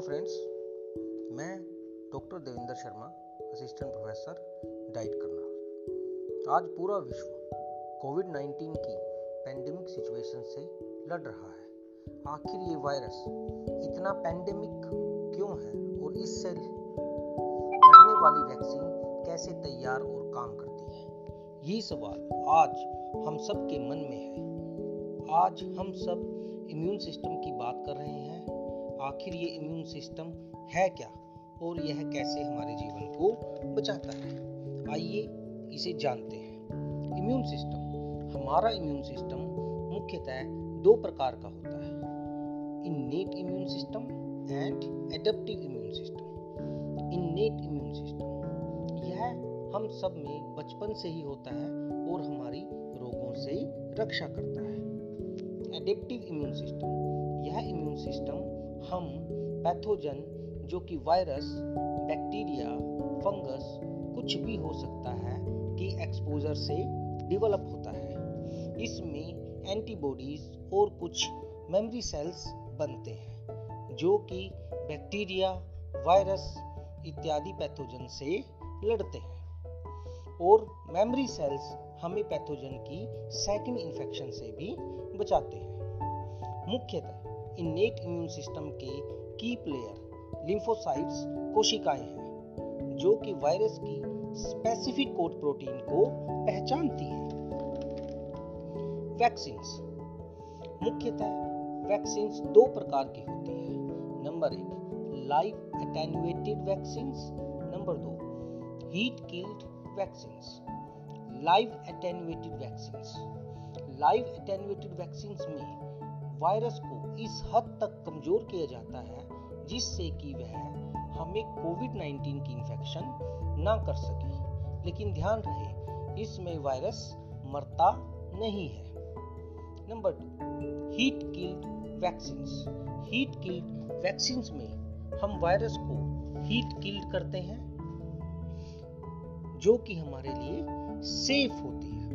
Hello friends मैं doctor Devendra Sharma assistant professor DIET करना। आज पूरा विश्व कोविड 19 की पेंडेमिक सिचुएशन से लड़ रहा है। आखिर ये वायरस इतना पेंडेमिक क्यों है और इससे लड़ने वाली वैक्सीन कैसे तैयार और काम करती है? ये सवाल आज हम सब के मन में है। आज हम सब इम्यून सिस्टम की बात कर रहे हैं। आखिर ये इम्यून सिस्टम है क्या? और यह कैसे हमारे जीवन को बचाता है? आइए इसे जानते हैं। इम्यून सिस्टम हमारा इम्यून सिस्टम मुख्यतः दो प्रकार का होता है। Innate immune system and adaptive immune system innate immune system यह हम सब में बचपन से ही होता है और हमारी रोगों से रक्षा करता है। एडेप्टिव इम्यून सिस्टम यह इम्यून सिस्टम हम पैथोजन, जो कि वायरस, बैक्टीरिया, फंगस, कुछ भी हो सकता है, कि एक्सपोजर से डेवलप होता है। इसमें एंटीबॉडीज और कुछ मेमोरी सेल्स बनते हैं, जो कि बैक्टीरिया, वायरस इत्यादि पैथोजन से लड़ते हैं। और मेमोरी सेल्स हमें पैथोजन की सेकंड इन्फेक्शन से भी बचाते हैं। मुख्यतः इन्नेट इम्यून सिस्टम के की प्लेयर लिम्फोसाइट्स कोशिकाएँ हैं, जो कि वायरस की स्पेसिफिक कोड प्रोटीन को पहचानती हैं। वैक्सीन्स मुख्यतः वैक्सीन्स दो प्रकार की होती है। नंबर एक लाइव एटेन्युएटेड वैक्सीन्स नंबर दो heat killed vaccines live attenuated vaccines live attenuated vaccines में वायरस को इस हद तक कमज़ोर किया जाता है, जिससे कि वह हमें कोविड 19 की इन्फेक्शन ना कर सके। लेकिन ध्यान रहे, इसमें वायरस मरता नहीं है। Number two heat killed vaccine heat killed vaccine में हम वायरस को हीट किल्ड करते हैं, जो कि हमारे लिए सेफ़ होती है।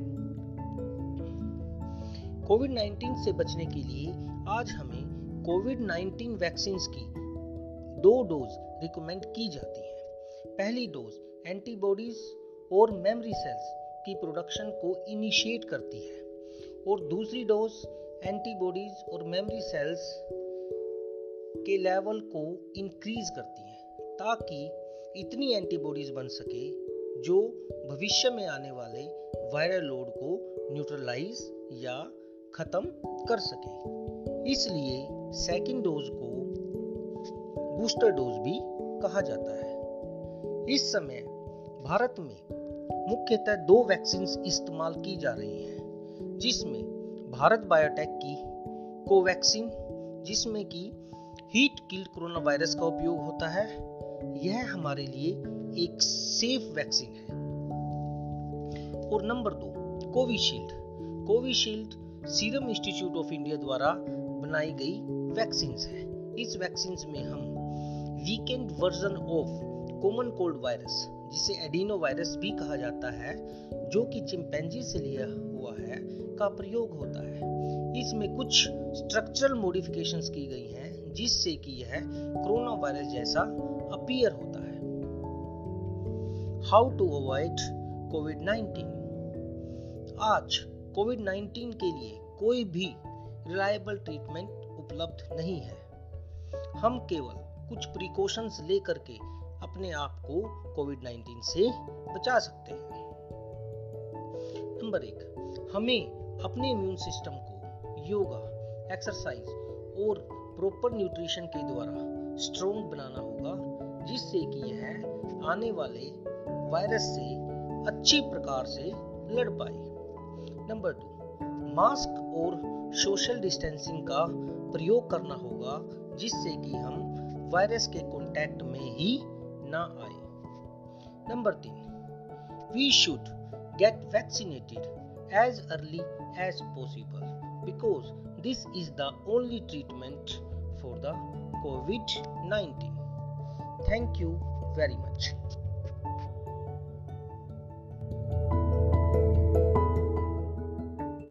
कोविड 19 से बचने के लिए आज हमें कोविड 19 वैक्सीन की दो डोज रिकमेंड की जाती है। पहली डोज एंटीबॉडीज और मेमोरी सेल्स की प्रोडक्शन को इनिशिएट करती है और दूसरी डोज एंटीबॉडीज और मेमोरी सेल्स के लेवल को इंक्रीज करती है ताकि इतनी एंटीबॉडीज बन सके जो भविष्य में आने वाले वायरल लोड को न्यूट्रलाइज या खत्म कर सके। इसलिए सेकेंड डोज को बूस्टर डोज भी कहा जाता है। इस समय भारत में मुख्यतः दो वैक्सीन इस्तेमाल की जा रही हैं, जिसमें भारत बायोटेक की कोवैक्सीन जिसमें कि हीट किल्ड कोरोना वायरस का उपयोग होता है। यह हमारे लिए एक सेफ़ वैक्सीन है। और नंबर दो Covishield Covishield Serum Institute of India द्वारा बनाई गई वैक्सीन है। इस वैक्सीन में हम weakened version of common cold virus जिसे एडिनो वायरस भी कहा जाता है, जो कि चिंपैंजी से लिया हुआ है, का प्रयोग होता है। इसमें कुछ स्ट्रक्चरल मॉडिफिकेशंस की गई हैं, जिससे कि यह कोरोना वायरस जैसा अपीयर होता है। हाउ टू अवॉइड कोविड 19 आज कोविड 19 के लिए कोई भी रिलायबल ट्रीटमेंट उपलब्ध नहीं है। हम केवल कुछ प्रिकॉशंस लेकर के अपने आप को कोविड 19 से बचा सकते हैं। नंबर एक, हमें अपने इम्यून सिस्टम को योगा एक्सरसाइज और प्रॉपर न्यूट्रिशन के द्वारा स्ट्रोंग बनाना होगा, जिससे कि यह आने वाले वायरस से अच्छी प्रकार से लड़ पाए। नंबर टू मास्क और सोशल डिस्टेंसिंग का प्रयोग करना होगा, जिससे कि हम वायरस के कांटेक्ट में ही ना आए। नंबर तीन we should get vaccinated as early as possible because this is the only treatment for the COVID 19 thank you very much